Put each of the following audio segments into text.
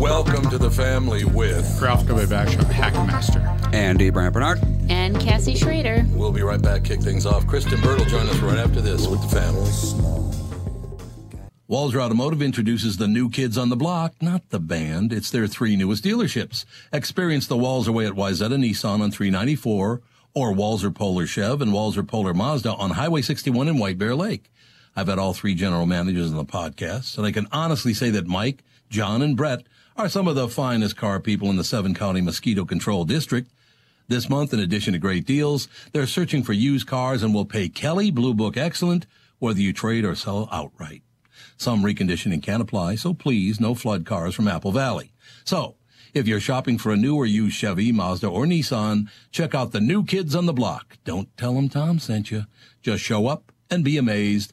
Welcome to the family with Ralph W. Bagshaw, Hackmaster. Andy Brant Bernard. And Cassie Schrader. We'll be right back. Kick things off. Kristen Bird will join us right after this with the family. Walser Automotive introduces the new kids on the block, not the band. It's their three newest dealerships. Experience the Walser way at Wayzata Nissan on 394 or Walser Polar Chev and Walser Polar Mazda on Highway 61 in White Bear Lake. I've had all three general managers on the podcast, and I can honestly say that Mike, John, and Brett are some of the finest car people in the seven county mosquito control district. This month, in addition to great deals, they're searching for used cars and will pay Kelley Blue Book excellent whether you trade or sell outright. Some reconditioning can apply, so please no flood cars from Apple Valley. So, if you're shopping for a new or used Chevy, Mazda, or Nissan, check out the new kids on the block. Don't tell them Tom sent you. Just show up and be amazed.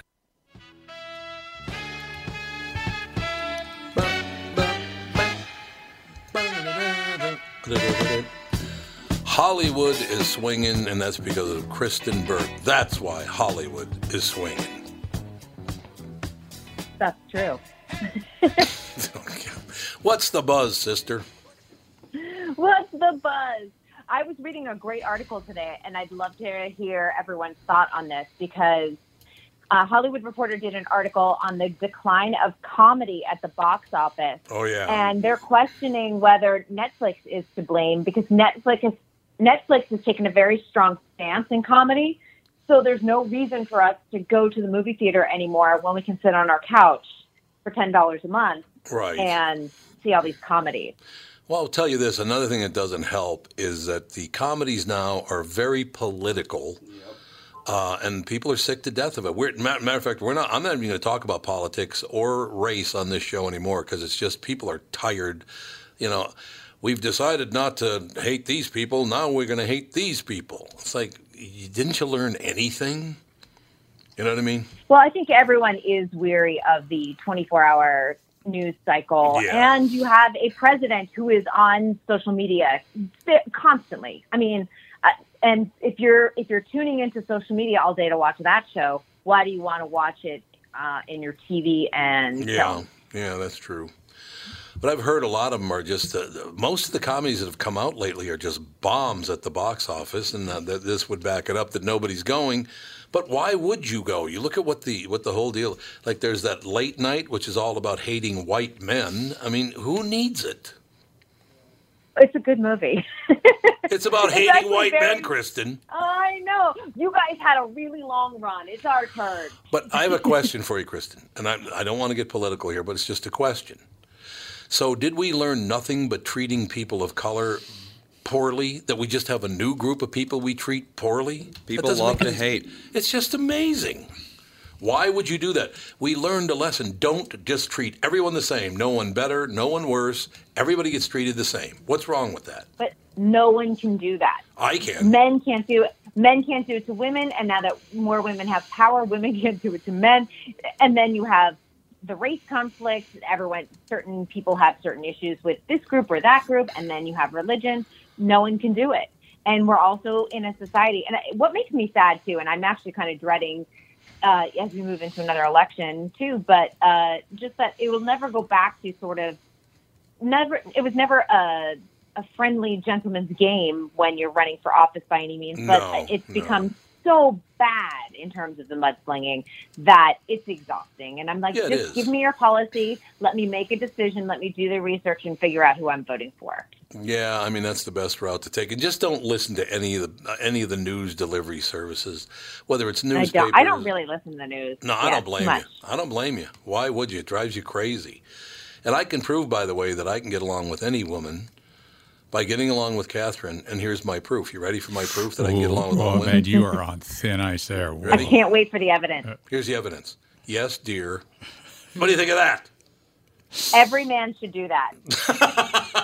Hollywood is swinging, and that's because of Kristen Burke. That's why Hollywood is swinging. That's true. What's the buzz, sister? What's the buzz? I was reading a great article today, and I'd love to hear everyone's thought on this because uh, Hollywood Reporter did an article on the decline of comedy at the box office. Oh, yeah. And they're questioning whether Netflix is to blame because Netflix has, Netflix has taken a very strong stance in comedy. So there's no reason for us to go to the movie theater anymore when we can sit on our couch for $10 a month Right. and see all these comedies. Well, I'll tell you this. Another thing that doesn't help is that the comedies now are very political, uh, and people are sick to death of it. We're, matter, matter of fact, we're not. I'm not even going to talk about politics or race on this show anymore because it's just people are tired. You know, we've decided not to hate these people. Now we're going to hate these people. It's like, didn't you learn anything? You know what I mean? Well, I think everyone is weary of the 24 hour news cycle. Yeah. And you have a president who is on social media constantly. I mean, and if you're if you're tuning into social media all day to watch that show, why do you want to watch it uh, in your TV and Yeah, film? yeah, that's true. But I've heard a lot of them are just uh, most of the comedies that have come out lately are just bombs at the box office, and uh, that this would back it up that nobody's going. But why would you go? You look at what the what the whole deal like. There's that late night, which is all about hating white men. I mean, who needs it? It's a good movie. It's about It's hating white very- men, Kristen. I know. You guys had a really long run. It's our turn. But I have a question for you, Kristen, and I, I don't want to get political here, but it's just a question. So, did we learn nothing but treating people of color poorly? That we just have a new group of people we treat poorly? People doesn't love to hate. It's just amazing. Why would you do that? We learned a lesson. Don't just treat everyone the same. No one better, no one worse. Everybody gets treated the same. What's wrong with that? But no one can do that. I can. men can't do it. Men can't do it to women, and now that more women have power, women can't do it to men. And then you have the race conflict. Everyone, certain people have certain issues with this group or that group, and then you have religion. No one can do it. And we're also in a society. And what makes me sad too, and I'm actually kind of dreading uh, as we move into another election too, but uh, just that it will never go back to sort of never. It was never a a friendly gentleman's game when you're running for office by any means, but No, it's no. become so bad in terms of the mudslinging that it's exhausting. And I'm like, Yeah, just give me your policy, let me make a decision, let me do the research and figure out who I'm voting for. Yeah, I mean that's the best route to take, and just don't listen to any of the uh, any of the news delivery services, whether it's I don't, I don't really listen to the news. No, I don't blame much. you. I don't blame you. Why would you? It drives you crazy. And I can prove, by the way, that I can get along with any woman by getting along with Catherine. And here's my proof. You ready for my proof that I can get along with oh, all women? man, you are on thin ice there. I can't wait for the evidence. Here's the evidence. Yes, dear. What do you think of that? Every man should do that.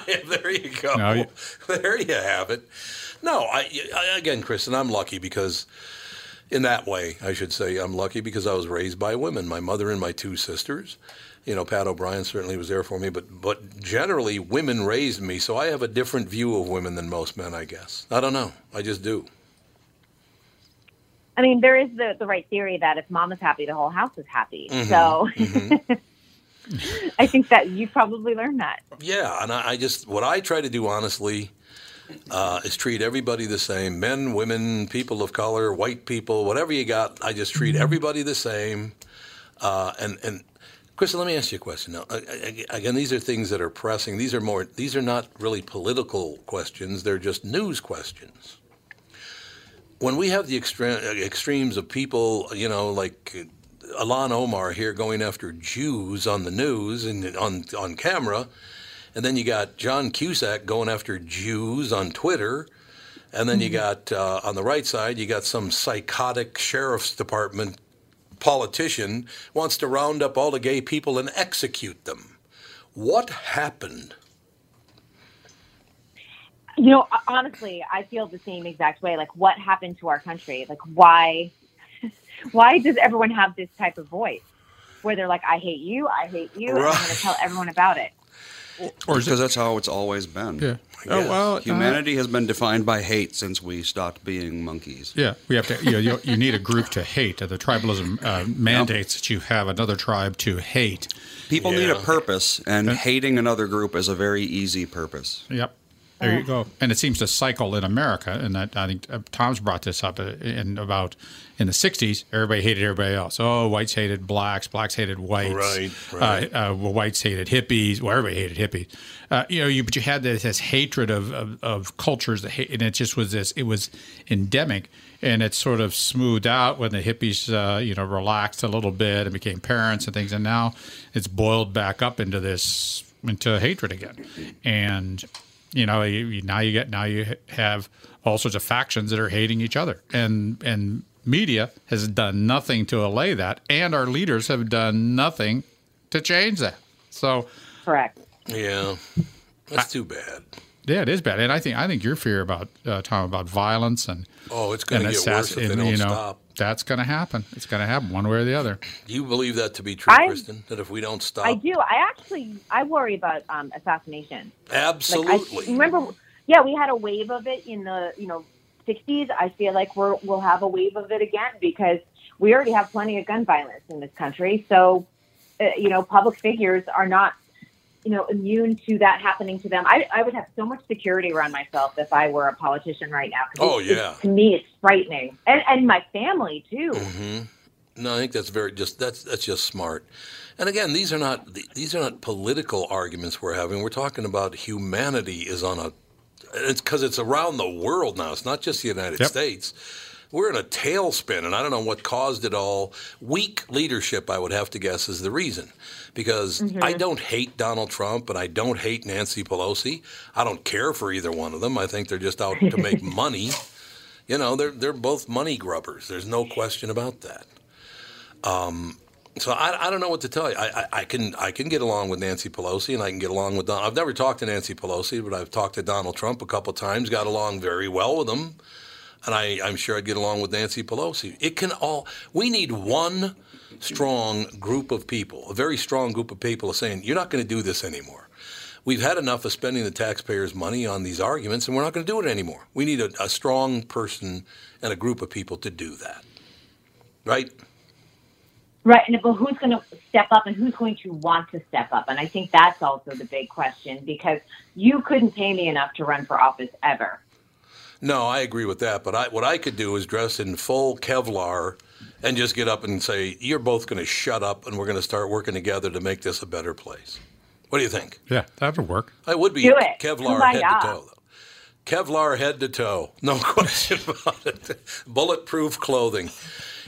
there you go. No, you- There you have it. No, I, I again, Kristen, I'm lucky because, in that way, I should say, I'm lucky because I was raised by women. My mother and my two sisters. You know, Pat O'Brien certainly was there for me, but but generally, women raised me, so I have a different view of women than most men. I guess I don't know. I just do. I mean, there is the, the right theory that if mom is happy, the whole house is happy. Mm-hmm. So I think that you probably learned that. Yeah, and I, I just what I try to do honestly uh, is treat everybody the same: men, women, people of color, white people, whatever you got. I just treat everybody the same. Uh, and and Kristen, let me ask you a question. Now, again, these are things that are pressing. These are more. These are not really political questions. They're just news questions. When we have the extre- extremes of people, you know, like Ilhan Omar here going after Jews on the news and on on camera, and then you got John Cusack going after Jews on Twitter, and then you got uh, on the right side you got some psychotic sheriff's department politician wants to round up all the gay people and execute them. What happened? You know, honestly, I feel the same exact way. Like, what happened to our country? Like, why, why does everyone have this type of voice where they're like, "I hate you, I hate you," and I'm going to tell everyone about it? Or because that's how it's always been. Yeah. Oh, well, uh, Humanity has been defined by hate since we stopped being monkeys. Yeah, we have to. You, know, you, you need a group to hate. The tribalism uh, mandates that you have another tribe to hate. People need a purpose, and hating another group is a very easy purpose. Yep. There you go. And it seems to cycle in America. And that I think uh, Tom's brought this up uh, in about in the '60s. Everybody hated everybody else. Oh, whites hated blacks, blacks hated whites. Right, right. Uh, uh, well, whites hated hippies. Well, everybody hated hippies. Uh, you know, you but you had this, this hatred of, of of cultures that hate, and it just was this. It was endemic. And it sort of smoothed out when the hippies, uh, you know, relaxed a little bit and became parents and things. And now it's boiled back up into this into hatred again. And you know you, you- now you get now you have all sorts of factions that are hating each other and and media has done nothing to allay that and our leaders have done nothing to change that so Correct. Yeah, that's too bad. yeah it is bad and i think i think your fear about uh, talking about violence and Oh, it's going to get worse if they and, don't you know stop. That's going to happen it's going to happen one way or the other Do you believe that to be true, I- Kristen? That if we don't stop, I do. I actually I worry about um, assassination. Like absolutely. I remember, yeah, we had a wave of it in the you know '60s. I feel like we're we'll have a wave of it again because we already have plenty of gun violence in this country. So, uh, you know, public figures are not you know immune to that happening to them. I, I would have so much security around myself if I were a politician right now. Oh, it's- it's- yeah. to me, it's frightening, and and my family too. hmm No, I think that's very just that's that's just smart. And again, these are not these are not political arguments we're having. We're talking about humanity is on a. It's because it's around the world now. It's not just the United Yep. States. We're in a tailspin, and I don't know what caused it all. Weak leadership, I would have to guess, is the reason. Because I don't hate Donald Trump and I don't hate Nancy Pelosi. I don't care for either one of them. I think they're just out to make money. You know, they're they're both money grubbers. There's no question about that. Um, so I, I don't know what to tell you. I, I, I can I can get along with Nancy Pelosi and I can get along with Don. I've never talked to Nancy Pelosi, but I've talked to Donald Trump a couple times. Got along very well with him, and I, I'm sure I'd get along with Nancy Pelosi. It can all. We need one strong group of people, a very strong group of people saying, you're not going to do this anymore. We've had enough of spending the taxpayers' money on these arguments, and we're not going to do it anymore. We need a, a strong person and a group of people to do that. Right? Right, and but who's going to step up and who's going to want to step up? And I think that's also the big question because you couldn't pay me enough to run for office ever. No, I agree with that. But I, what I could do is dress in full Kevlar and just get up and say, "You're both going to shut up, and we're going to start working together to make this a better place." What do you think? Yeah, that would work. I would be Kevlar Kumbaya. head to toe. Though. Kevlar head to toe, no question about it. Bulletproof clothing.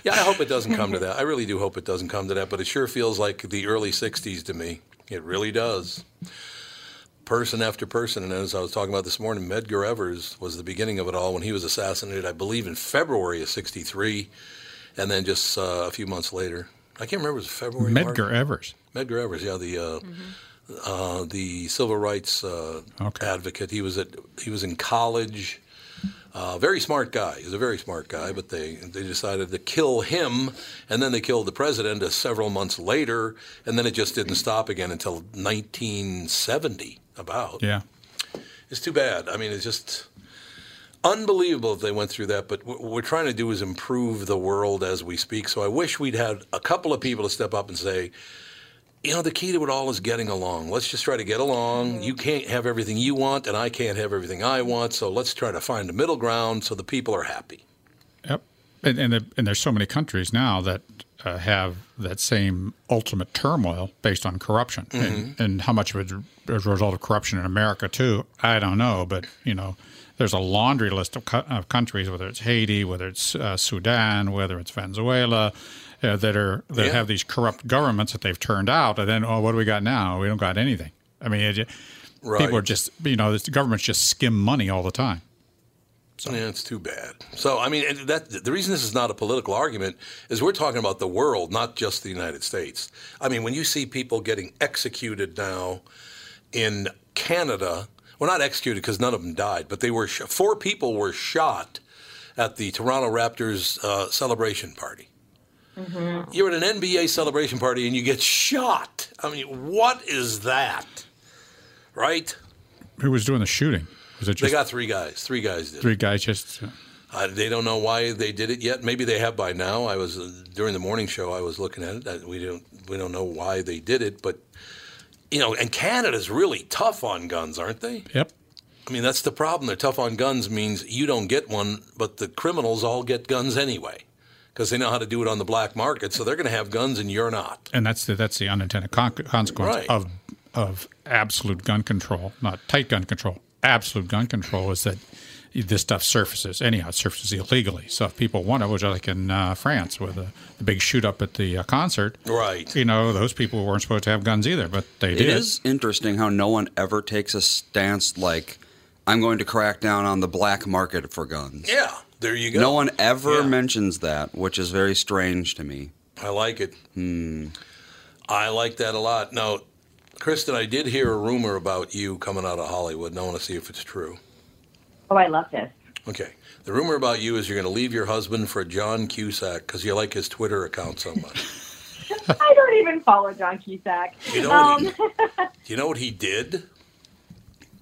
Yeah, I hope it doesn't come to that. I really do hope it doesn't come to that, but it sure feels like the early '60s to me. It really does. Person after person, and as I was talking about this morning, Medgar Evers was the beginning of it all when he was assassinated, I believe, in February of '63, and then just uh, a few months later. I can't remember. It was it February. March? Medgar Evers. Medgar Evers, yeah, the uh, uh, the civil rights uh, Okay. advocate. He was at he was in college. Uh, very smart guy. He was a very smart guy, but they they decided to kill him, and then they killed the president uh, several months later, and then it just didn't stop again until 1970. About Yeah. it's too bad. I mean, it's just unbelievable if they went through that. But what we're trying to do is improve the world as we speak. So I wish we'd had a couple of people to step up and say, you know, the key to it all is getting along. Let's just try to get along. Mm-hmm. You can't have everything you want, and I can't have everything I want. So let's try to find a middle ground so the people are happy. And and, the, and there's so many countries now that uh, have that same ultimate turmoil based on corruption, and, and how much of it is a result of corruption in America too. I don't know, but you know, there's a laundry list of, co- of countries, whether it's Haiti, whether it's uh, Sudan, whether it's Venezuela. Uh, that are that Yeah. have these corrupt governments that they've turned out, and then oh, what do we got now? We don't got anything. I mean, it, Right. people are just you know, the governments just skim money all the time. Yeah, it's too bad. So, I mean, and that the reason this is not a political argument is we're talking about the world, not just the United States. I mean, when you see people getting executed now in Canada, well, not executed because none of them died, but they were sh- four people were shot at the Toronto Raptors uh, celebration party. You're at an NBA celebration party and you get shot. I mean, what is that? Right? Who was doing the shooting? It They got three guys. Three guys did. three guys just? Uh, they don't know why they did it yet. Maybe they have by now. I was uh, during the morning show. I was looking at it. Uh, we don't we don't know why they did it, but you know, and Canada's really tough on guns, aren't they? Yep. I mean, that's the problem. They're tough on guns means you don't get one, but the criminals all get guns anyway because they know how to do it on the black market. So they're going to have guns and you're not. And that's the that's the unintended con- consequence Right. of of absolute gun control, not tight gun control. Absolute gun control is that this stuff surfaces anyhow. It surfaces illegally. So if people want it, which like in uh, France with the, the big shoot up at the uh, concert, Right. You know, those people weren't supposed to have guns either, but they It did. It is interesting how no one ever takes a stance like, I'm going to crack down on the black market for guns. Yeah. There you go. No one ever Yeah. mentions that, which is very strange to me. I like it. Hmm. I like that a lot. Now, Kristen, I did hear a rumor about you coming out of Hollywood, and I want to see if it's true. Oh, I love this. Okay. The rumor about you is you're going to leave your husband for John Cusack because you like his Twitter account so much. I don't even follow John Cusack. You know, Um, what he, you know what he did?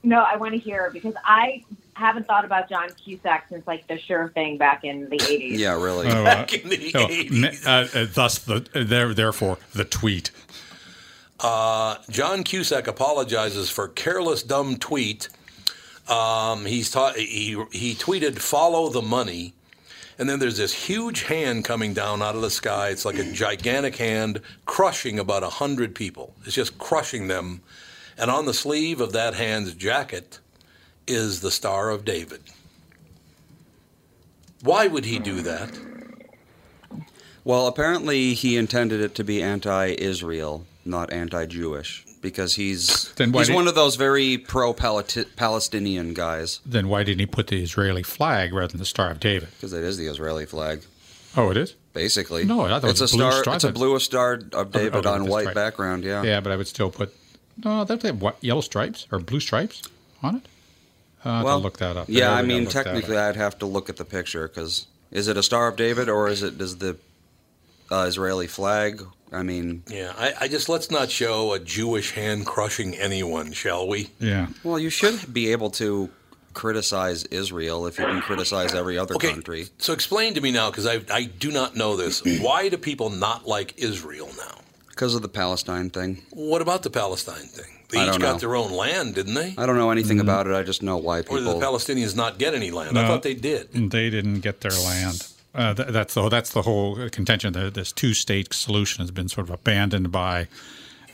no, I want to hear because I haven't thought about John Cusack since like the Sure Thing back in the '80s. Yeah, really. Oh, uh, Back in the oh, 80s. uh, uh, thus, the uh, there, therefore, the tweet. Uh, John Cusack apologizes for careless, dumb tweet. Um, he's ta- he, he tweeted, follow the money. And then there's this huge hand coming down out of the sky. It's like a gigantic hand crushing about 100 people. It's just crushing them. And on the sleeve of that hand's jacket is the Star of David. Why would he do that? Well, apparently he intended it to be anti-Israel, not anti-Jewish, because he's he's did- one of those very pro-Palestinian guys. Then why didn't he put the Israeli flag rather than the Star of David? Because it is the Israeli flag, Oh, it is. basically. No, I thought it it's was a star. stripe. It's a blue star of David okay, on white right. background. Yeah. Yeah, but I would still put no. They have what, yellow stripes or blue stripes on it. Uh, I'll Well, look that up. Yeah, There I mean, technically. I'd have to look at the picture because is it a Star of David or is it does the uh, Israeli flag. I mean, Yeah, I, I just let's not show a Jewish hand crushing anyone, shall we? Yeah. well, you should be able to criticize Israel if you can criticize every other Okay, country. so explain to me now, because I, I do not know this. Why do people not like Israel now? Because of the Palestine thing. What about the Palestine thing? They I each don't got know. their own land, didn't they? I don't know anything mm-hmm. about it. I just know why people. Or did the. Palestinians not get any land? I thought they did. They didn't get their land. Uh, th- that's the that's the whole contention. The, this two state solution has been sort of abandoned by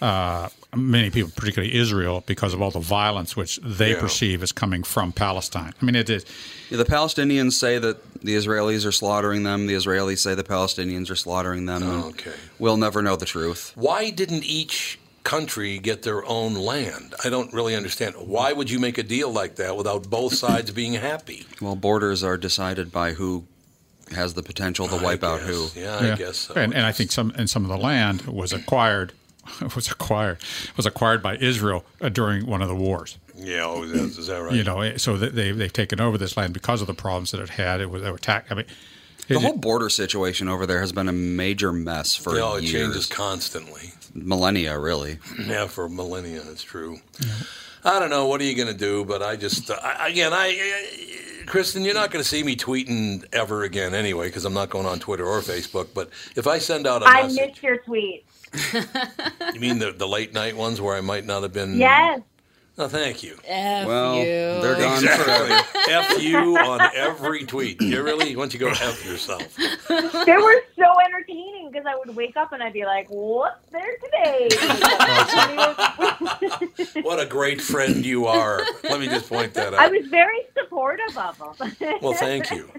uh, many people, particularly Israel, because of all the violence which they Yeah. perceive as coming from Palestine. I mean, it is. Yeah, the Palestinians say that the Israelis are slaughtering them. The Israelis say the Palestinians are slaughtering them. and Okay. We'll never know the truth. Why didn't each country get their own land? I don't really understand. Why would you make a deal like that without both sides being happy? Well, borders are decided by who has the potential to wipe out who. Yeah, I guess so. And, and I think some and some of the land was acquired was acquired was acquired by Israel uh, during one of the wars. yeah, oh, is, is that right? You know, so they they've taken over this land because of the problems that it had. It was they were attacked. I mean, The it- whole border situation over there has been a major mess for Yeah, it years, changes constantly. millennia, really. Yeah, for millennia, it's true. I don't know. What are you going to do? But I just, I, again, I, I, Kristen, you're not going to see me tweeting ever again anyway because I'm not going on Twitter or Facebook. But if I send out a I message, missed your tweet. you mean the, the late night ones where I might not have been? Yes. No, thank you. F Well, you. they're gone forever. F you on every tweet. You really? Why don't you go F yourself? They were so entertaining because I would wake up and I'd be like, "What's there today?" What a great friend you are. Let me just point that out. I was very supportive of them. Well, thank you.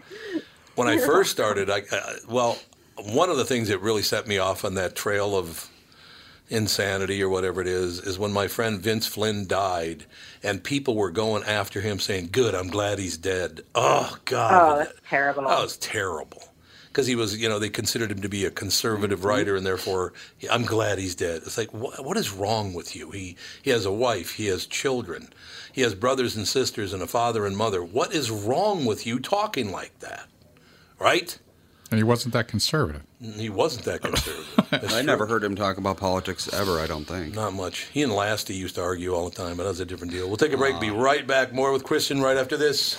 When I first started, I, I well, one of the things that really set me off on that trail of insanity or whatever it is is when my friend Vince Flynn died, and people were going after him saying, "Good, I'm glad he's dead." Oh God, Oh, that's terrible. That was terrible. Because he was, you know, they considered him to be a conservative mm-hmm. writer, and therefore, I'm glad he's dead. It's like, what, what is wrong with you? He he has a wife, he has children, he has brothers and sisters, and a father and mother. What is wrong with you talking like that? Right? And he wasn't that conservative. He wasn't that conservative. I never heard him talk about politics ever. I don't think. Not much. He and Lasty used to argue all the time, but that's a different deal. We'll take a break. Be right back. More with Kristen right after this.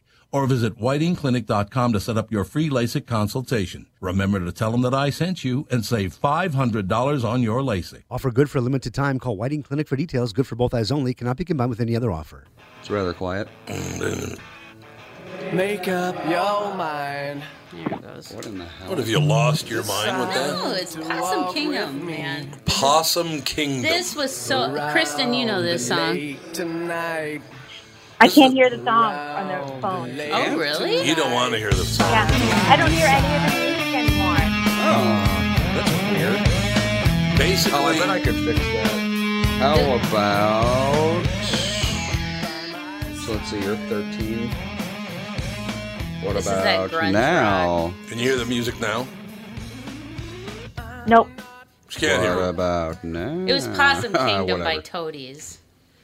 or visit whitingclinic.com to set up your free LASIK consultation. Remember to tell them that I sent you and save $500 on your LASIK. Offer good for a limited time. Call Whiting Clinic for details. Good for both eyes only. Cannot be combined with any other offer. It's rather quiet. Make up your mind. Here it. What in the hell? What have you lost your mind with that? Oh, it's Possum Kingdom, man. Possum Kingdom. This was so. Kristen, you know this song. Tonight. I can't hear the song on their phone. Oh, oh really? You don't want to hear the song. Yeah, I don't hear any of the music anymore. Oh, that's weird. Basically, Oh, I bet I could fix that. How about? So let's see. You're 13. What This about grunge now? can you hear the music now? Nope. Just can't hear What it. about now? It was Possum Kingdom by Toadies.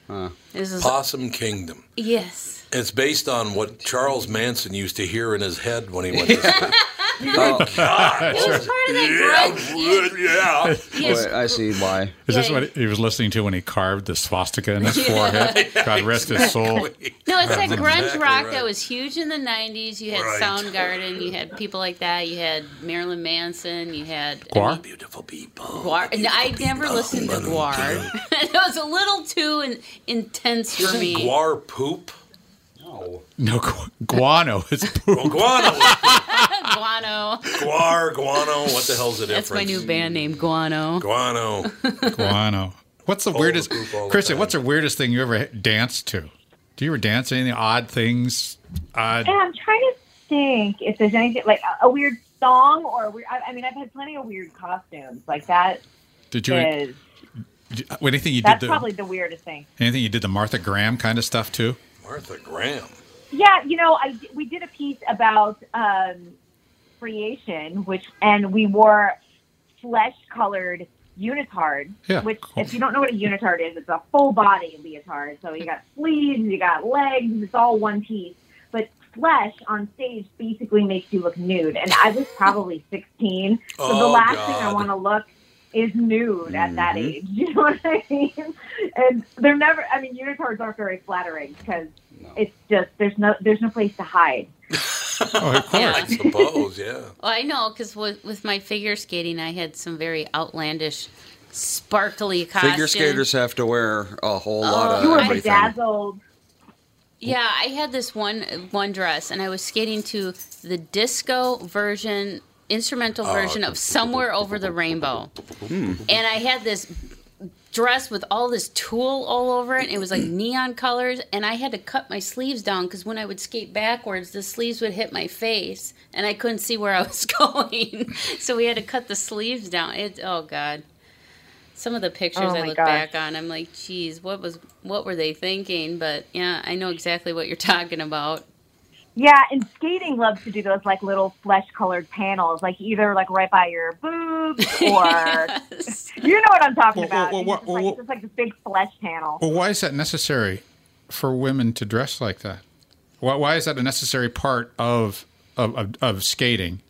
Huh. This is Possum Kingdom. yes. It's based on what Charles Manson used to hear in his head when he went to sleep. Oh, oh God, It was part of that grunge. yeah. Yes. wait, I see why. Is this what he was listening to when he carved the swastika in his forehead? God rest his soul. No, it's that grunge exactly rock right. that was huge in the '90s. You had Right. Soundgarden, you had people like that. You had Marilyn Manson. You had Gwar? Beautiful people. Gwar. And I never listened to Gwar. it was a little too in, intense for Isn't me. guar poop? No. No, gu- guano is poop. Well, guano. Guano. guar, guano. What the hell's the difference? That's my new band name, Guano. Guano. Guano. What's the All weirdest, the poop the Christian? What's the weirdest thing you ever danced to? Do you ever dance to anything odd things? Odd. Yeah, I'm trying to think if there's anything like a, a weird song or a weird. I, I mean, I've had plenty of weird costumes. Like that Did you? is did- anything you that's did? The, probably the weirdest thing. anything you did the Martha Graham kind of stuff too? Martha Graham. Yeah, you know, I we did a piece about um, creation, which and we wore flesh-colored unitards. Yeah, Which, cool. if you don't know what a unitard is, it's a full body leotard. So you got sleeves, you got legs, it's all one piece. But flesh on stage basically makes you look nude, and I was probably 16. So the Oh, last thing I want to look is nude at that Mhm. age. You know what I mean? And they're never. I mean, unitards aren't very flattering because it's just there's no there's no place to hide. Oh. Yeah. I suppose, yeah. Well, I know because with, with my figure skating, I had some very outlandish, sparkly costumes. Figure skaters have to wear a whole lot Oh, of You were bedazzled. Yeah, I had this one one dress, and I was skating to the disco version, instrumental Oh, version of "Somewhere Over the Rainbow," hmm. and I had this dress with all this tulle all over it. It was like neon colors, and I had to cut my sleeves down because when I would skate backwards, the sleeves would hit my face, and I couldn't see where I was going. so we had to cut the sleeves down. It oh god. Some of the pictures Oh I my look gosh. back on, I'm like, geez, what was what were they thinking? But yeah, I know exactly what you're talking about. Yeah, and skating loves to do those like little flesh-colored panels, like either like right by your boobs or Yes. you know what I'm talking Well, about. well, It's well, just well, like, well- it's just like this big flesh panel. Well, why is that necessary for women to dress like that? Why, why is that a necessary part of of, of, of skating?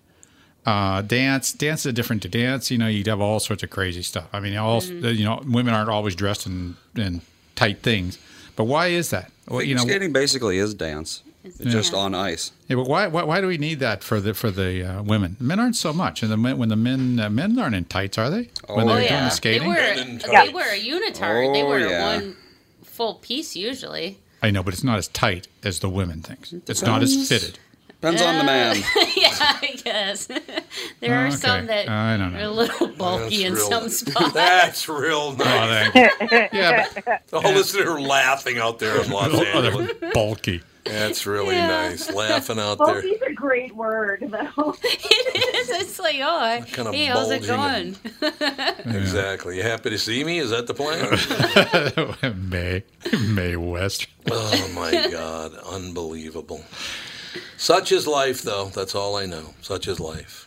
Uh, dance, dance is different to dance. You know, you'd have all sorts of crazy stuff. I mean, all you know, women aren't always dressed in, in tight things. But why is that? Well, you know, skating basically is dance, It's just on ice. yeah, but why, why why do we need that for the for the uh, women? Men aren't so much, and the men, when the men uh, men aren't in tights, are they? When Oh, they're Oh doing yeah, the they skating, wear Men in they tights. wear a unitard. they Oh, wear yeah. one full piece usually. I know, but it's not as tight as the women thinks. It's not as fitted. Depends on the man. yeah, I guess there are Okay. some that I don't know. are a little bulky in That's some spots. That's real Oh, nice. thank you. yeah, but All listener laughing out there in Los oh, Angeles. they're bulky. That's really Yeah. nice. Laughing out there. Bulky's a great word, though. it is. It's like, oh, kind of hey, how's it bulging going? Exactly. You happy to see me? Is that the plan? Mae Mae West. oh my God. Unbelievable. Such is life, though. That's all I know. Such is life.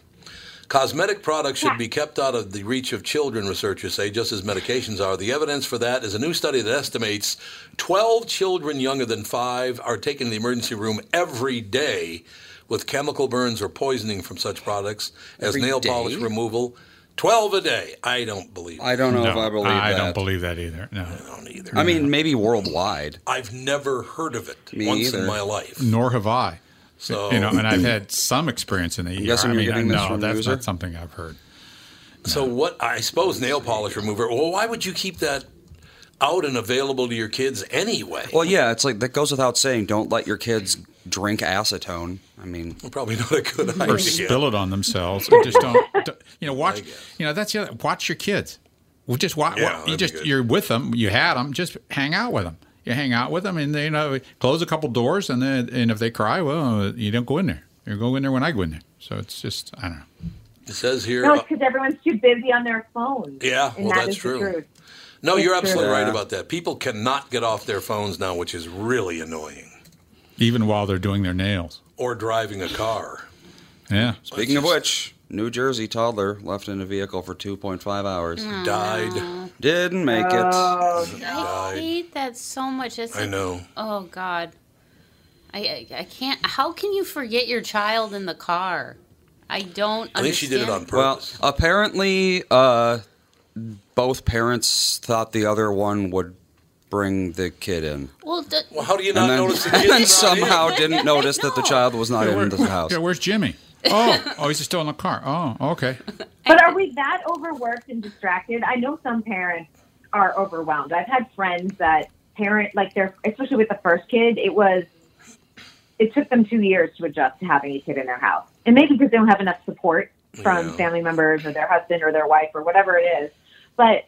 Cosmetic products should be kept out of the reach of children, researchers say, just as medications are. The evidence for that is a new study that estimates 12 children younger than five are taken to the emergency room every day with chemical burns or poisoning from such products as Every nail day? polish removal. 12 a day. I don't believe. I don't know if I believe that I that. don't believe that either. No, I don't either. I mean, maybe worldwide. I've never heard of it Me once either. in my life. nor have I. So, You know, and I've had some experience in the ER. guessing I you're mean, getting this no, from that's Loser? not something I've heard. so what? I suppose nail polish remover. Well, why would you keep that out and available to your kids anyway? Well, yeah, it's like that goes without saying. Don't let your kids drink acetone. I mean, Probably not a good idea. Or spill it on themselves. And just don't, don't- you know, watch. You know, that's the other. Watch your kids. Well, just watch. Yeah, you just good. you're with them. You had them. Just hang out with them. You hang out with them, and they, you know, close a couple doors, and then and if they cry, well, you don't go in there. You go in there when I go in there. So it's just I don't know. It says here. No, uh, it's because everyone's too busy on their phones. Yeah, well, that that's true. no, it's you're true. absolutely right about that. People cannot get off their phones now, which is really annoying. Even while they're doing their nails. Or driving a car. Yeah. Speaking of which, New Jersey toddler left in a vehicle for 2.5 hours. Died. Didn't make it. Oh, I hate that so much. It's I know. Oh God, I, I I can't. How can you forget your child in the car? I don't. I think she did it on understand. Well, purpose. apparently, uh, both parents thought the other one would bring the kid in. Well, d- well, how do you not And then, notice the kid? and then somehow in? didn't notice that the child was not in the house. Yeah, where's Jimmy? Oh, oh, he's still in the car. Oh, okay. But are we that overworked and distracted? I know some parents are overwhelmed. I've had friends that parent like their especially with the first kid, it was it took them two years to adjust to having a kid in their house. And maybe because they don't have enough support from Yeah. family members or their husband or their wife or whatever it is. But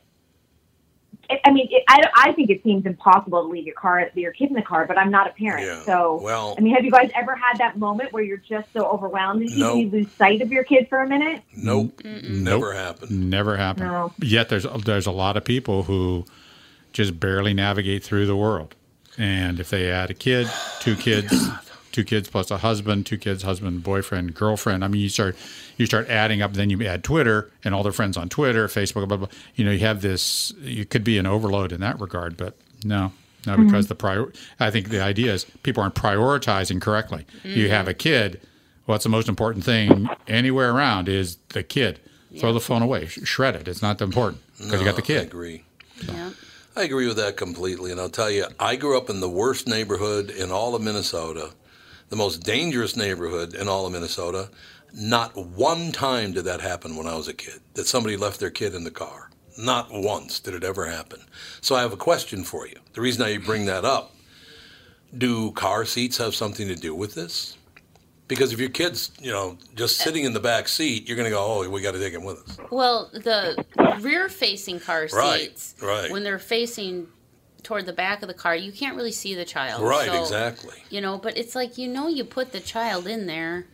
it, I mean, it, I, I think it seems impossible to leave your car, your kid in the car. But I'm not a parent, Yeah. so Well- I mean, have you guys ever had that moment where you're just so overwhelmed and No. you lose sight of your kid for a minute? Nope. Never happened. Never happened. No. Yet there's there's a lot of people who just barely navigate through the world. And if they add a kid, two kids, two kids plus a husband, two kids, husband, boyfriend, girlfriend. I mean, you start you start adding up. Then you add Twitter and all their friends on Twitter, Facebook, blah blah. blah. You know, you have this. You could be an overload in that regard, but no. No, mm-hmm. because the prior, I think the idea is people aren't prioritizing correctly. You have a mm-hmm. kid. What's the most important thing anywhere around is the kid. Throw the phone away, sh- shred it. It's not important because you got the kid. I kid. agree. yeah. I agree with that completely. And I'll tell you, I grew up in the worst neighborhood in all of Minnesota, the most dangerous neighborhood in all of Minnesota. Not one time did that happen when I was a kid, that somebody left their kid in the car. Not once did it ever happen. So I have a question for you. The reason I bring that up do car seats have something to do with this? Because if your kid's, you know, just sitting in the back seat, you're going to go, oh, we got to take him with us. Well, the rear-facing car Right, seats, right. when they're facing toward the back of the car, you can't really see the child. Right, So, exactly. You know, but it's like you know, you put the child in there,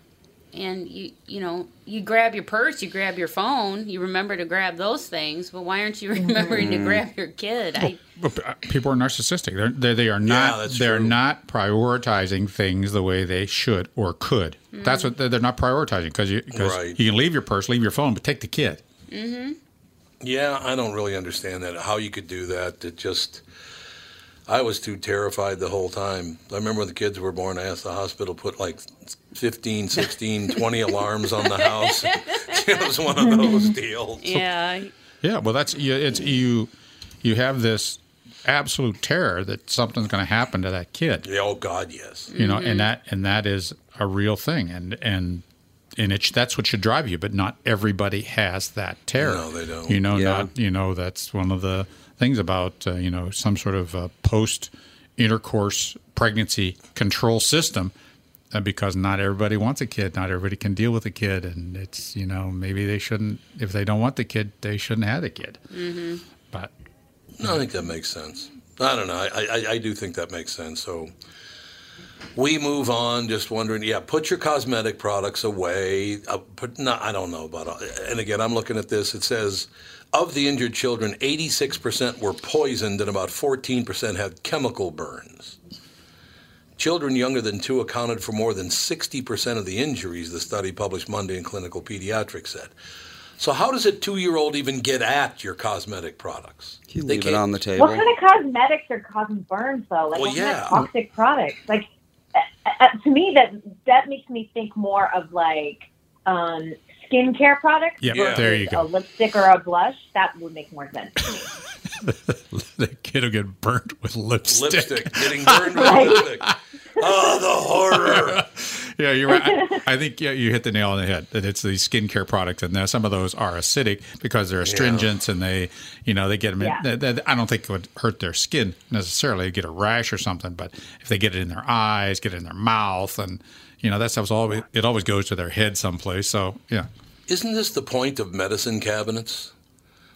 and you you know, you grab your purse, you grab your phone, you remember to grab those things. But why aren't you remembering to grab your kid? I But uh, people are narcissistic. They're, they they are not. that's they're true. not prioritizing things the way they should or could. That's what they're, they're not prioritizing because you because Right. you can leave your purse, leave your phone, but take the kid. Mhm. Yeah, I don't really understand that. How you could do that? It just, I was too terrified the whole time. I remember when the kids were born, I asked the hospital to put like 15, 16, 20 alarms on the house. it was one of those deals. yeah. Yeah, well, that's you- it's you. You have this absolute terror that something's going to happen to that kid. Yeah, oh God, yes. You know, and mm-hmm. that and that is a real thing, and and and it that's what should drive you. But not everybody has that terror. No, they don't. You know, Yeah. not you know that's one of the things about uh, you know some sort of uh, post intercourse pregnancy control system. Uh, because not everybody wants a kid, not everybody can deal with a kid, and it's you know maybe they shouldn't if they don't want the kid, they shouldn't have the kid. Mm-hmm. But No, I think that makes sense. I don't know. I, I, I do think that makes sense. So we move on. Just wondering. Yeah, put your cosmetic products away. Uh, put. No, I don't know about. all, And again, I'm looking at this. It says of the injured children, 86% were poisoned, and about 14% had chemical burns. Children younger than two accounted for more than 60% of the injuries, the study published Monday in Clinical Pediatrics said. So, how does a two year old even get at your cosmetic products? You They leave it can't- on the table. What kind of cosmetics are causing burns though? Like Well, what kind of toxic products? Like uh, uh, to me, that that makes me think more of like um, skincare products. Yeah, Yeah. there you go. A lipstick or a blush that would make more sense to me. the kid will get burnt with lipstick. lipstick, getting burned with lipstick. Oh, the horror! Yeah, you're right. I, I think yeah, you hit the nail on the head. That it's the skincare products, and now some of those are acidic because they're astringents, and they, you know, they get them. In, Yeah. that- that- I don't think it would hurt their skin necessarily. They get a rash or something, but if they get it in their eyes, get it in their mouth, and you know that stuff's always it always goes to their head someplace. So yeah, Isn't this the point of medicine cabinets?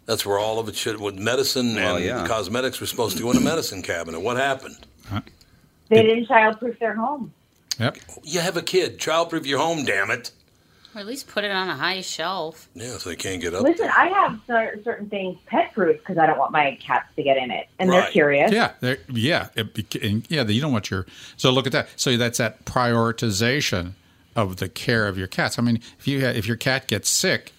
That's where all of it should. With medicine Well, and yeah. cosmetics were supposed to go in a medicine cabinet. What happened? Huh? They didn't childproof their home. yep. You have a kid. Childproof your home. Damn it! Or at least put it on a high shelf. Yeah, so they can't get up. Listen, I have cer- certain things pet proof because I don't want my cats to get in it, and they're curious. Yeah, they're- yeah, it, and yeah. You don't want your so look at that. So that's that prioritization of the care of your cats. I mean, if you if your cat gets sick,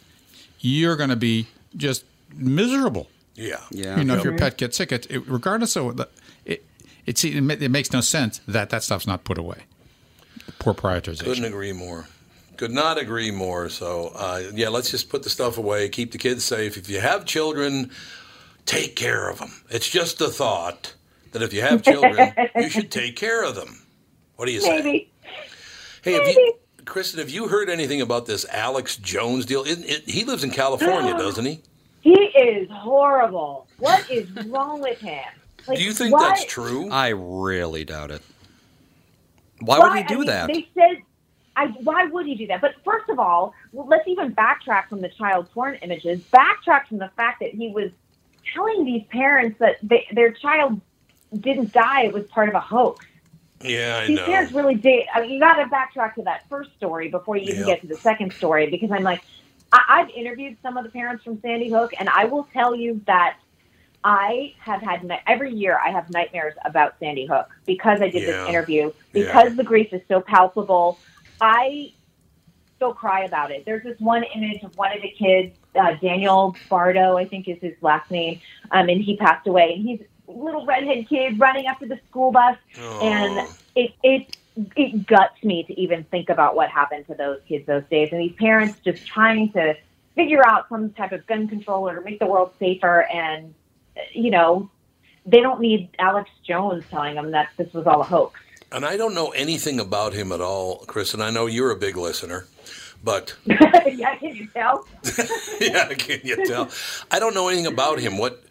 you're going to be just miserable. Yeah. Yeah. You know, if your pet gets sick, it, it, regardless of the, it, it's it, it makes no sense that that stuff's not put away. Poor prioritization. Couldn't agree more. Could not agree more. So, uh, yeah, let's just put the stuff away, keep the kids safe. If you have children, take care of them. It's just a thought that if you have children, you should take care of them. What do you say? Maybe. Hey, have you, Kristen, have you heard anything about this Alex Jones deal? It, it, he lives in California, doesn't he? He is horrible. What is wrong with him? Like, Do you think why- that's true? I really doubt it. Why, would he I do mean, that? They said, I, why would he do that? But first of all, let's even backtrack from the child porn images. Backtrack from the fact that he was telling these parents that they, their child didn't die; it was part of a hoax. Yeah, I These know. parents really did. I mean, you got to backtrack to that first story before you even Yeah. get to the second story because I'm like, I, I've interviewed some of the parents from Sandy Hook, and I will tell you that I have had every year I have nightmares about Sandy Hook because I did Yeah. this interview Yeah. because the grief is so palpable. I still cry about it. There's this one image of one of the kids, uh, Daniel Barden, I think is his last name, um, and he passed away. And he's a little redhead kid running after the school bus, and it it it guts me to even think about what happened to those kids those days, and these parents just trying to figure out some type of gun control or to make the world safer, and uh, you know. They don't need Alex Jones telling them that this was all a hoax. And I don't know anything about him at all, Chris. And I know you're a big listener, but yeah, can you tell? yeah, can you tell? I don't know anything about him. What?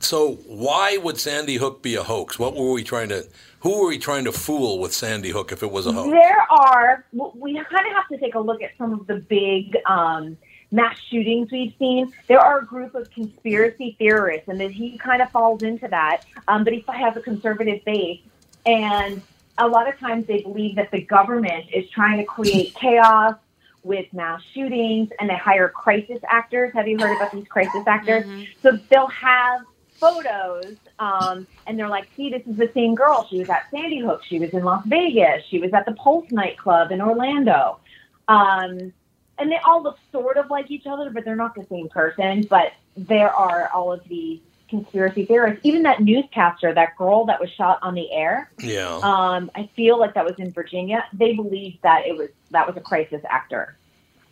So why would Sandy Hook be a hoax? What were we trying to? Who were we trying to fool with Sandy Hook if it was a hoax? There are, we kind of have to take a look at some of the big um, mass shootings we've seen. There are a group of conspiracy theorists, and that he kind of falls into that, um, but he has a conservative base. And a lot of times they believe that the government is trying to create chaos with mass shootings, and they hire crisis actors. Have you heard about these crisis actors? So they'll have photos, um, and they're like, "See, this is the same girl. She was at Sandy Hook. She was in Las Vegas. She was at the Pulse nightclub in Orlando." Um, and they all look sort of like each other, but they're not the same person. But there are all of these conspiracy theorists. Even that newscaster, that girl that was shot on the air. Yeah. Um, I feel like that was in Virginia. They believed that it was that was a crisis actor.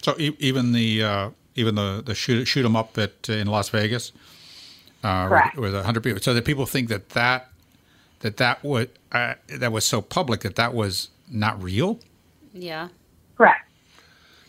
So e- even the uh, even the the shoot shoot 'em up at in Las Vegas, uh, Correct. with, with hundred people. So that people think that that that that would uh, that was so public that that was not real. Yeah. Correct.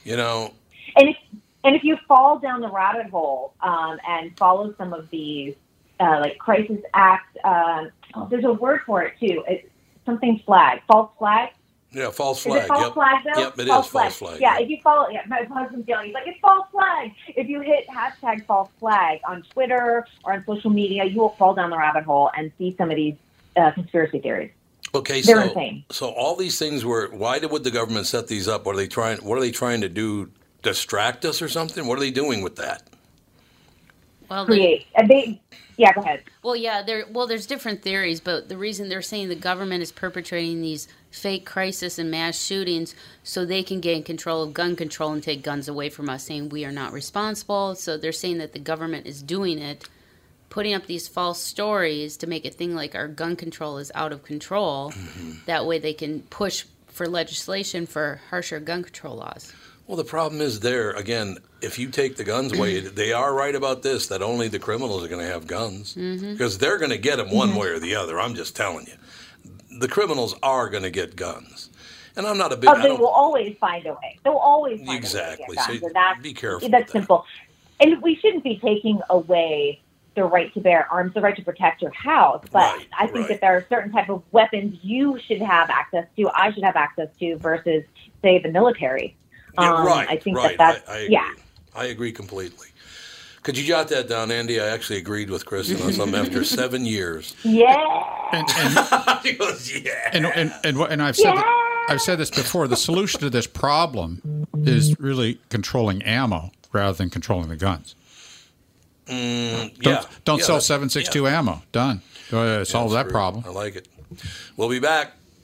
You know, And if and if you fall down the rabbit hole um, and follow some of these uh, like crisis act, um, oh, there's a word for it too. It's something flag, false flag. yeah, false flag. Is flag. it false yep. flag though? Yep, it is false false flag. Yeah, if you follow, yeah, my husband's yelling. He's like, it's false flag. If you hit hashtag false flag on Twitter or on social media, you will fall down the rabbit hole and see some of these uh, conspiracy theories. Okay, They're so insane. so all these things were. Why did, would the government set these up? What are they trying? What are they trying to do? Distract us or something? What are they doing with that? Well, Create. And they, yeah, go ahead. well, yeah. There. Well, there's different theories, but the reason they're saying the government is perpetrating these fake crisis and mass shootings so they can gain control of gun control and take guns away from us, saying we are not responsible. So they're saying that the government is doing it, putting up these false stories to make it think like our gun control is out of control. Mm-hmm. That way, they can push for legislation for harsher gun control laws. Well, the problem is there again. If you take the guns away, they are right about this that only the criminals are going to have guns Mm-hmm. because they're going to get them one way or the other. I'm just telling you, the criminals are going to get guns, and I'm not a big. Oh, they will always find a way. They'll always find Exactly. a way. So that's, be careful That's with that. simple. And we shouldn't be taking away the right to bear arms, the right to protect your house. But Right, I think right. that there are certain type of weapons you should have access to, I should have access to, versus say the military. Yeah, Um, right. I think right. that that's I, I agree. Yeah. I agree completely. Could you jot that down, Andy? I actually agreed with Kristen on something after seven years. Yeah. And and he goes, yeah. and and and, what- and I've said Yeah. I've said this before. The solution to this problem is really controlling ammo rather than controlling the guns. Mm, Don't, yeah. don't Yeah, sell that- 762 ammo. Done. Uh, solve That's that true. problem. I like it. We'll be back.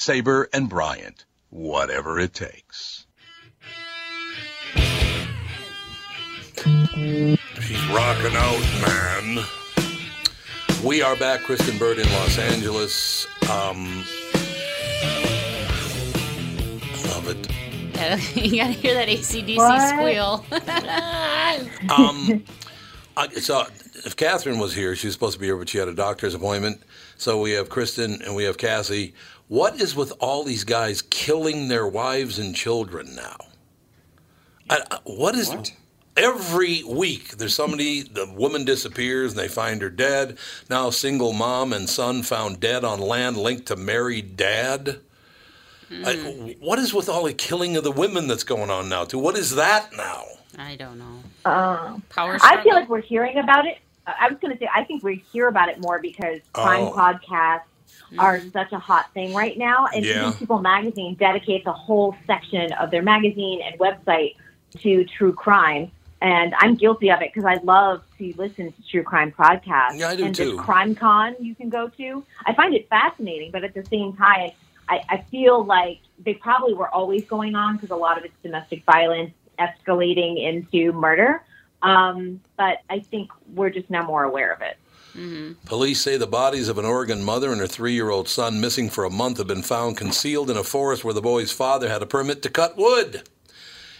Sabre and Bryant, whatever it takes. She's rocking out, man. We are back, Kristen Burt in Los Angeles. Um, love it. you gotta hear that ACDC What? squeal. Um, I, so if Catherine was here, she was supposed to be here, but she had a doctor's appointment. So we have Kristen and we have Cassie. What is with all these guys killing their wives and children now? I, I- what is every week? There's somebody. The woman disappears and they find her dead. Now, single mom and son found dead on land linked to married dad. I, what is with all the killing of the women that's going on now? Too. What is that now? I don't know. Um, Power I feel like we're hearing about it. Uh, I was going to say, I think we hear about it more because crime Oh. podcasts are such a hot thing right now. And Yeah. even People Magazine dedicates a whole section of their magazine and website to true crime. And I'm guilty of it because I love to listen to true crime podcasts. Yeah, I do and too. There's Crime Con you can go to. I find it fascinating, but at the same time, I, I feel like they probably were always going on because a lot of it's domestic violence escalating into murder. Um, but I think we're just now more aware of it. Police say the bodies of an Oregon mother and her three year old son, missing for a month, have been found concealed in a forest where the boy's father had a permit to cut wood.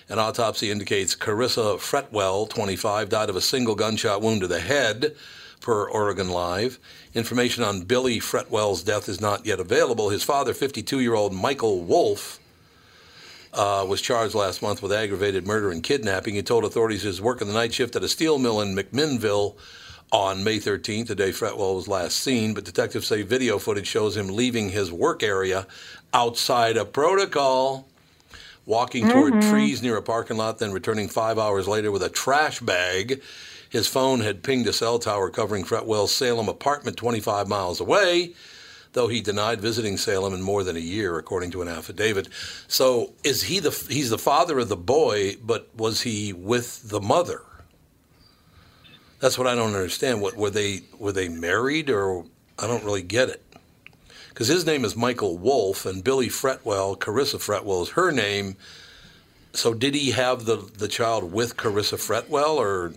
An autopsy indicates Carissa Fretwell, 25, died of a single gunshot wound to the head, per Oregon Live. Information on Billy Fretwell's death is not yet available. His father, 52 year old Michael Wolf, uh, was charged last month with aggravated murder and kidnapping. He told authorities he was working the night shift at a steel mill in McMinnville on May 13th, the day Fretwell was last seen. But detectives say video footage shows him leaving his work area outside of protocol, walking toward Mhm. trees near a parking lot, then returning five hours later with a trash bag. His phone had pinged a cell tower covering Fretwell's Salem apartment 25 miles away though he denied visiting Salem in more than a year, according to an affidavit. So, is he the he's the father of the boy, but was he with the mother? That's what I don't understand. What were they were they married, or I don't really get it. Because his name is Michael Wolf, and Billy Fretwell, Carissa Fretwell is her name. So, did he have the the child with Carissa Fretwell, or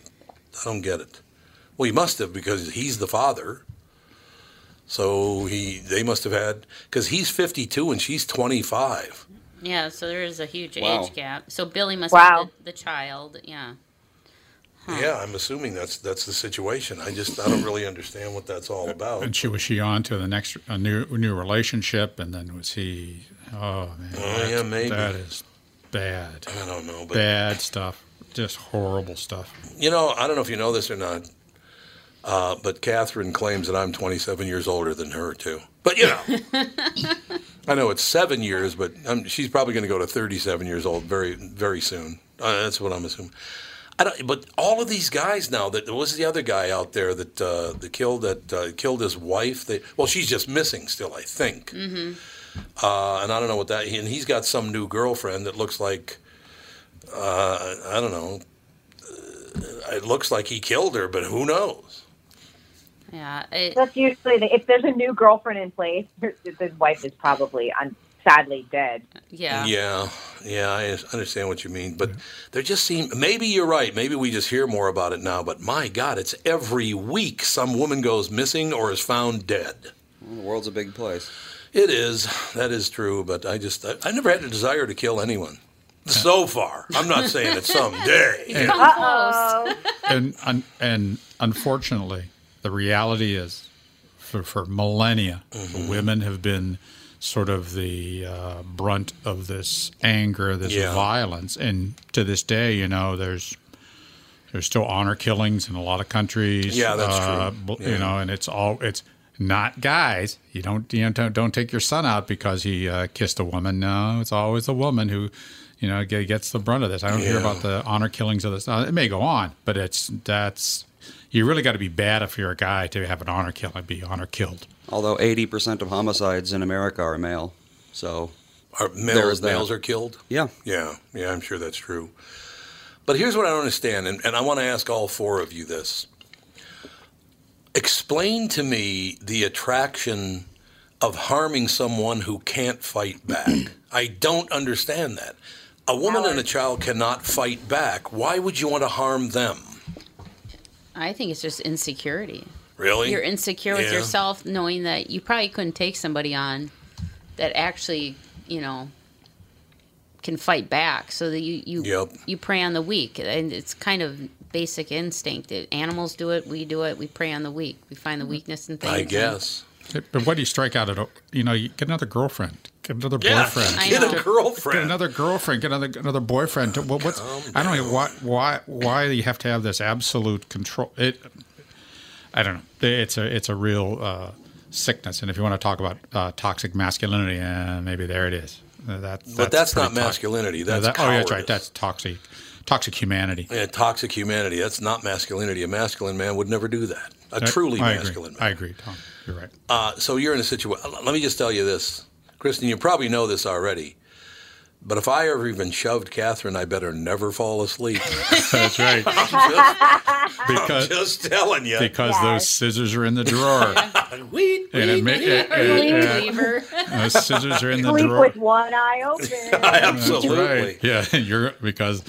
I don't get it. Well, he must have because he's the father. So he, they must have had because he's 52 and she's 25. Yeah, so there is a huge Wow. age gap. So Billy must Wow. have the, the child. Yeah. Yeah, I'm assuming that's that's the situation. I just I don't really understand what that's all about. And she was she on to the next a new new relationship, and then was he? Oh man, Oh, that's- yeah, maybe. that is bad. I don't know, but bad stuff, just horrible stuff. you know, I don't know if you know this or not. Uh, but Catherine claims that I'm 27 years older than her too. But you know, I know it's seven years, but um she's probably going to go to 37 years old very, very soon. Uh, that's what I'm assuming. I don't, but all of these guys now. That was the other guy out there that uh, that killed that uh, killed his wife. They, well, she's just missing still, I think. Mm-hmm. Uh, and I don't know what that. And he's got some new girlfriend that looks like. Uh, I don't know. Uh, It looks like he killed her, but who knows? Yeah. It, That's usually the, if there's a new girlfriend in place, the wife is probably un, sadly dead. yeah. Yeah, yeah, I understand what you mean, but there just seem maybe you're right. Maybe we just hear more about it now. But my God, it's every week some woman goes missing or is found dead. Well, the world's a big place. It is. That is true. But I just I, I never had a desire to kill anyone. So far, I'm not saying it someday. And- Uh-oh. and un, and unfortunately, the reality is, for for millennia, Mm-hmm. women have been sort of the uh, brunt of this anger, this Yeah. violence, and to this day, you know, there's there's still honor killings in a lot of countries. Yeah, that's uh, true. Yeah. You know, and it's all it's not guys. You don't you know don't, don't take your son out because he uh, kissed a woman. No, it's always the woman who. You know, gets the brunt of this. I don't hear about the honor killings of this. Uh, it may go on, but it's that's you really got to be bad if you're a guy to have an honor kill and be honor killed. Although 80% of homicides in America are male. So, Are males, males are killed. yeah. Yeah, yeah, I'm sure that's true. But here's what I don't understand, and, and I want to ask all four of you this. Explain to me the attraction of harming someone who can't fight back. I don't understand that. A woman and a child cannot fight back. Why would you want to harm them? I think it's just insecurity. Really? You're insecure with Yeah. yourself, knowing that you probably couldn't take somebody on that actually, you know, can fight back. So that you you Yep. you prey on the weak, and it's kind of basic instinct. Animals do it, we do it. We prey on the weak. We find the mm-hmm. weakness in things. I guess. But what do you strike out at? a- You know, you get another girlfriend, get another Yeah, boyfriend, get know. a girlfriend. get another girlfriend, get another another boyfriend. What, what's I don't know why why why do you have to have this absolute control? It I don't know. It's a it's a real uh, sickness, and if you want to talk about uh, toxic masculinity, uh, maybe there it is. Uh, that, But that's not pretty masculinity. Yeah, That's that- oh, yeah, that's right. That's toxic toxic humanity. Yeah, toxic humanity. That's not masculinity. A masculine man would never do that. A I- truly I masculine agree. man. I agree, Tom. You're right. Uh, so you're in a situation. Let me just tell you this, Kristen. You probably know this already, but if I ever even shoved Catherine, I better never fall asleep. That's right. I'm because just telling you. because those scissors are in the drawer. Weed, And it weed, ma- weed. it- it- Cleaver. Those scissors are in the Sleep drawer. with one eye open. Absolutely. Right. Yeah, you're because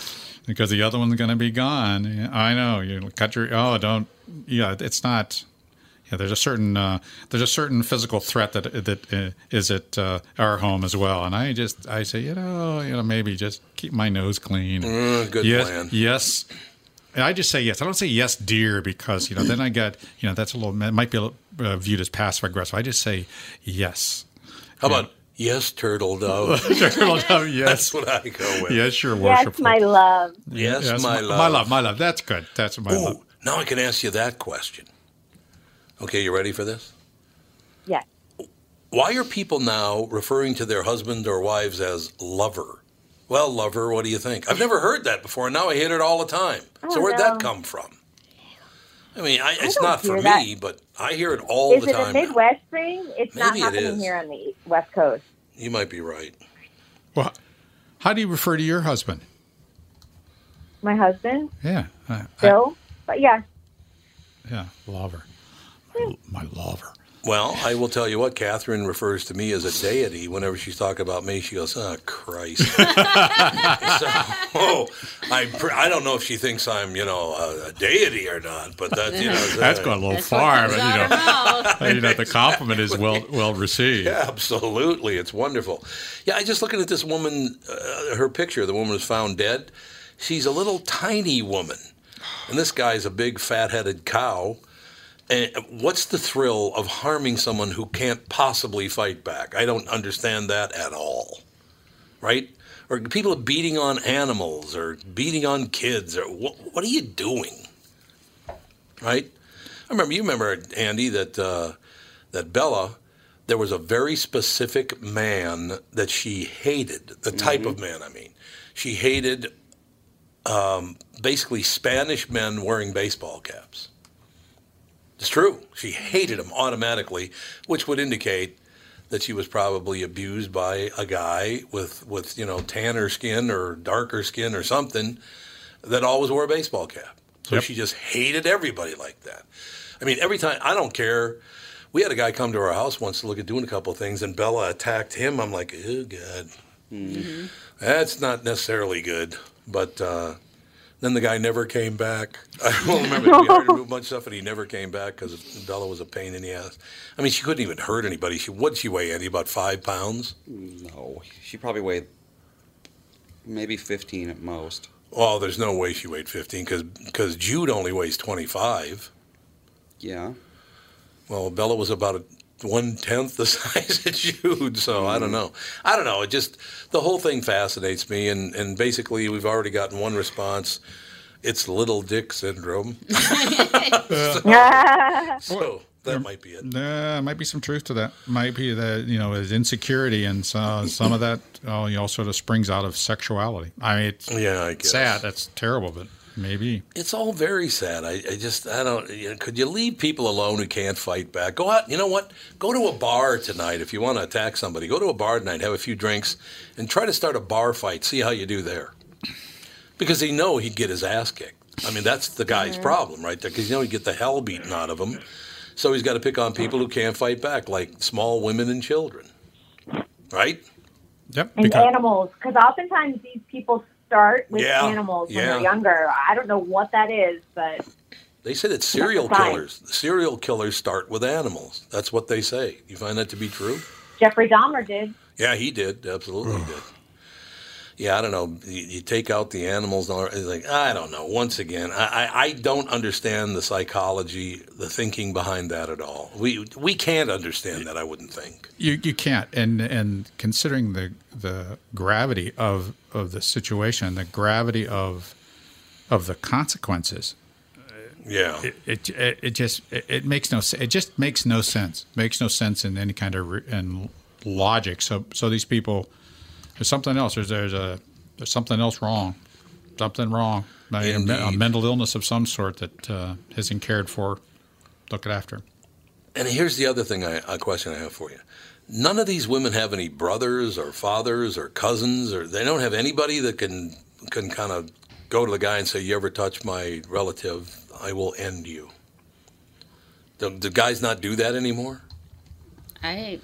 because the other one's going to be gone. I know. You cut your oh don't. Yeah, it's not. Yeah, there's a certain uh, there's a certain physical threat that that uh, is at uh, our home as well. And I just I say you know you know maybe just keep my nose clean. Mm, good yes, plan. Yes. And I just say yes. I don't say yes, dear, because you know then I get you know that's a little it might be a little, uh, viewed as passive aggressive. I just say yes. How about yes, turtle dove? Turtle dove, yes. That's what I go with. Yes, your worship. yes, worship. my love. Yes, my love. My love, my love. That's good. That's my love. Ooh, now I can ask you that question. Okay, you ready for this? Yes. Why are people now referring to their husband or wives as lover? Well, lover, what do you think? I've never heard that before, and now I hear it all the time. so Oh, where'd no. that come from? I mean, I, it's don't for that. me, but I hear it all Is the it a time. now. Midwest thing? It's not Maybe it happening is. here on the West Coast. You might be right. Well, how do you refer to your husband? My husband, Yeah, I, I- Bill. But yeah, yeah, lover, my, my lover. Well, I will tell you what, Catherine refers to me as a deity. Whenever she's talking about me, she goes, oh, Christ. so, oh, I, I don't know if she thinks I'm, you know, a, a deity or not, but that, you know. That's uh, gone a little That's far, but you know, you know, the compliment is well well received. Yeah, absolutely. It's wonderful. Yeah, I just looking at this woman, uh, her picture, the woman was found dead. She's a little tiny woman. And this guy's a big fat headed cow. And what's the thrill of harming someone who can't possibly fight back? I don't understand that at all. Right? Or people are beating on animals or beating on kids or what, what are you doing? Right? I remember you remember Andy that uh, that Bella. There was a very specific man that she hated. The type of man, I mean, she hated um, basically Spanish men wearing baseball caps. It's true. She hated them automatically, which would indicate that she was probably abused by a guy with with you know tanner skin or darker skin or something that always wore a baseball cap. So Yep. she just hated everybody like that. I mean, every time I don't care. We had a guy come to our house once to look at doing a couple of things, and Bella attacked him. I'm like, oh god, that's not necessarily good. But uh, then the guy never came back. I don't remember. We hired him to do a bunch of stuff, and he never came back because Bella was a pain in the ass. I mean, she couldn't even hurt anybody. She what'd she weigh, Andy? About five pounds. No, she probably weighed maybe 15 at most. Well, there's no way she weighed 15 because Jude only weighs 25. Yeah. Well, Bella was about a one tenth the size of Jude, so I don't mm. know. I don't know. It just the whole thing fascinates me, and and basically we've already gotten one response. It's little dick syndrome. so that might be it. There might be some truth to that. Might be that you know his insecurity and so, some of that oh, you know sort of springs out of sexuality. I mean, it's Yeah, I guess. sad. That's terrible, but maybe. It's all very sad. I, I just, I don't. You know, could you leave people alone who can't fight back? Go out. You know what? Go to a bar tonight if you want to attack somebody. Go to a bar tonight, have a few drinks, and try to start a bar fight. See how you do there. Because he know he'd get his ass kicked. I mean, that's the guy's mm-hmm. problem right there. Because you know he'd get the hell beaten out of him. So he's got to pick on people who can't fight back, like small women and children. Right? Yep. and animals because oftentimes these people start with Yeah, animals when yeah. they're younger. I don't know what that is, but They say that serial That's a killers, serial killers start with animals. That's what they say. You find that to be true? Jeffrey Dahmer did. Yeah, he did. Absolutely he did. Yeah, I don't know. You, you take out the animals. and all- It's like I don't know. Once again, I, I, I don't understand the psychology, the thinking behind that at all. We we can't understand that. I wouldn't think. You you can't, and and considering the the gravity of of the situation, the gravity of of the consequences, Yeah. it it, it, just it, it makes no it just makes no sense. Makes no sense in any kind of re- in logic. So so these people, there's something else. There's there's a there's something else wrong. Something wrong. A, a mental illness of some sort that uh, isn't cared for, Look looked after. And here's the other thing, I, a question I have for you. None of these women have any brothers or fathers or cousins, or they don't have anybody that can can kind of go to the guy and say, "You ever touch my relative, I will end you." Do, do guys not do that anymore? I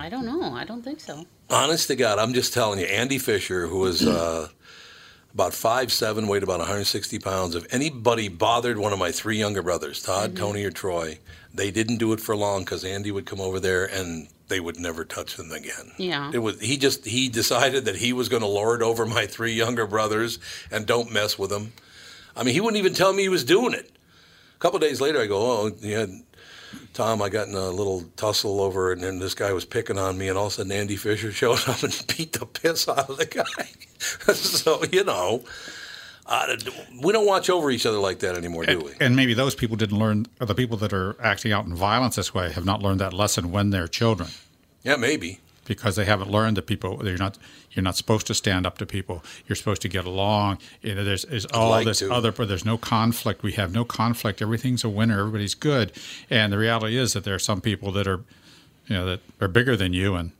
I don't know. I don't think so. Honest to God, I'm just telling you, Andy Fisher, who was uh, about five seven, weighed about 160 pounds. If anybody bothered one of my three younger brothers, Todd, Tony, or Troy, they didn't do it for long because Andy would come over there and they would never touch them again. Yeah. It was he just he decided that he was going to lord over my three younger brothers and don't mess with them. I mean, he wouldn't even tell me he was doing it. A couple days later, I go, "Oh, yeah, Tom, I got in a little tussle over it, and then this guy was picking on me, and all of a sudden Andy Fisher showed up and beat the piss out of the guy. so you know, uh, we don't watch over each other like that anymore, do we? And maybe those people didn't learn, or the people that are acting out in violence this way have not learned that lesson when they're children. Yeah, maybe. Because they haven't learned that people you're not you're not supposed to stand up to people. You're supposed to get along. You know, there's, there's all like this to. other, but there's no conflict. We have no conflict. Everything's a winner. Everybody's good. And the reality is that there are some people that are, you know, that are bigger than you, and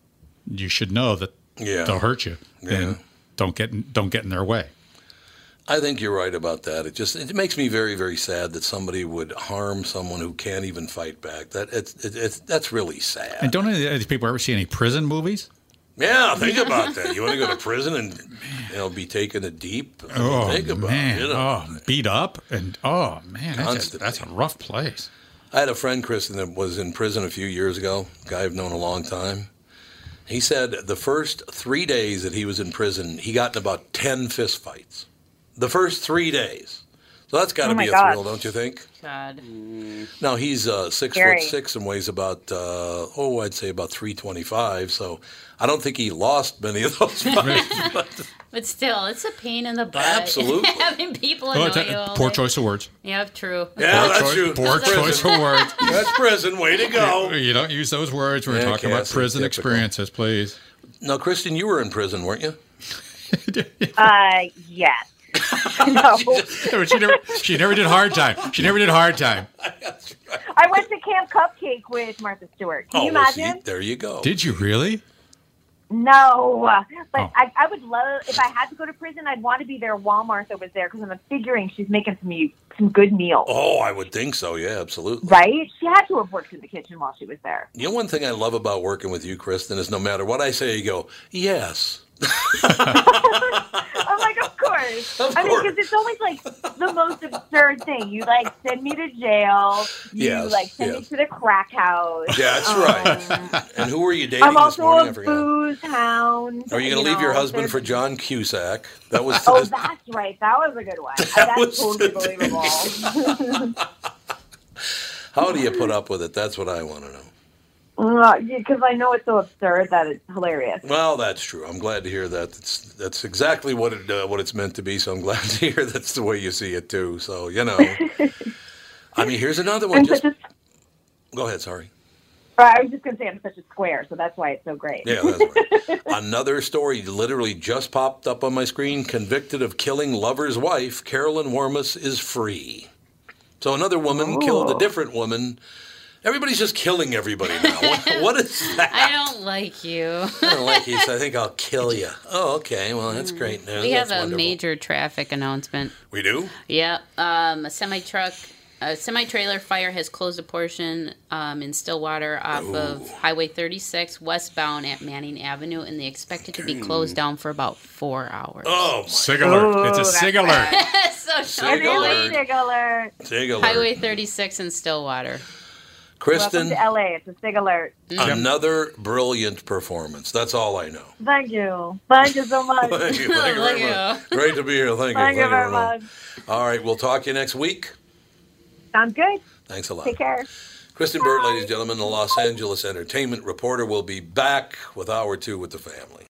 you should know that Yeah. they'll hurt you. Yeah. And don't get don't get in their way. I think you're right about that. It just it makes me very very sad that somebody would harm someone who can't even fight back. That it's it, it's that's really sad. And don't any of these people ever see any prison movies? Yeah, think about that. You want to go to prison and you know be taken a deep? I mean, Oh think about man! it. You know. Oh, beat up and oh man, that's a, that's a rough place. I had a friend, Kristen, that was in prison a few years ago. A guy I've known a long time. He said the first three days that he was in prison, he got in about ten fist fights. The first three days. So that's got to Oh be a God. thrill, don't you think? God. Now he's uh, six Scary. foot six and weighs about uh, oh I'd say about three twenty five. So I don't think he lost many of those fights. but But still, it's a pain in the butt. Absolutely. Having people Oh, annoy it's a- you. all poor day. choice of words. Yeah, true. Yeah, Poor that's choice- true. Poor Prison. choice of words. That's prison. Way to go. You don't use those words. We're Yeah, talking about prison typical. experiences, please. Now, Kristen, you were in prison, weren't you? Uh, yes. no. she never, she never did hard time. She never did hard time. I went to Camp Cupcake with Martha Stewart. Can oh, you Oh, well, see, imagine? there you go. Did you really? No, but Oh. I, I would love if I had to go to prison. I'd want to be there while Martha was there because I'm figuring she's making some some good meals, Oh, I would think so. Yeah, absolutely. right? She had to have worked in the kitchen while she was there. You know, one thing I love about working with you, Kristen, is no matter what I say, you go, yes. I'm like, of course. Of I mean, because it's always like the most absurd thing. You like send me to jail. You Yes, like send me to the crack house. Yeah, that's Um, right. And who were you dating I'm this also morning? I a booze hound. Are you going to leave your husband for John Cusack? That was. Oh, that's right. That was a good one. That's was totally believable. how do you put up with it? That's what I want to know. Because I know it's so absurd that it's hilarious. Well, that's true. I'm glad to hear that. That's that's exactly what it uh, what it's meant to be. So I'm glad to hear that's the way you see it too. So you know, I mean, here's another one. Just a, go ahead. Sorry. I was just going to say I'm such a square, so that's why it's so great. Yeah, that's right. Another story literally just popped up on my screen. Convicted of killing lover's wife, Carolyn Warmus is free. So another woman killed a different woman. Everybody's just killing everybody now. What, what is that? I don't like you. I don't like you. So I think I'll kill you. Oh, okay. Well, that's great news. we have That's a wonderful. major traffic announcement. We do. Yep. Um, a semi truck, a semi trailer fire has closed a portion um, in Stillwater off of Highway 36 westbound at Manning Avenue, and they expect it to be closed down for about four hours. Oh, Sig alert. It's a that's sig alert. so Sig alert. is wait. a sig alert. Sig alert. Highway 36 in Stillwater. Kristen, Welcome to LA. It's a sig alert. another brilliant performance. That's all I know. Thank you. Thank you so much. Thank you. Thank you Thank very you. much. Great to be here. Thank you. Thank you very much. much. All right. We'll talk to you next week. Sounds good. Thanks a lot. Take care. Kristen Burt, ladies and gentlemen, the Los Angeles entertainment reporter, will be back with hour two with the family.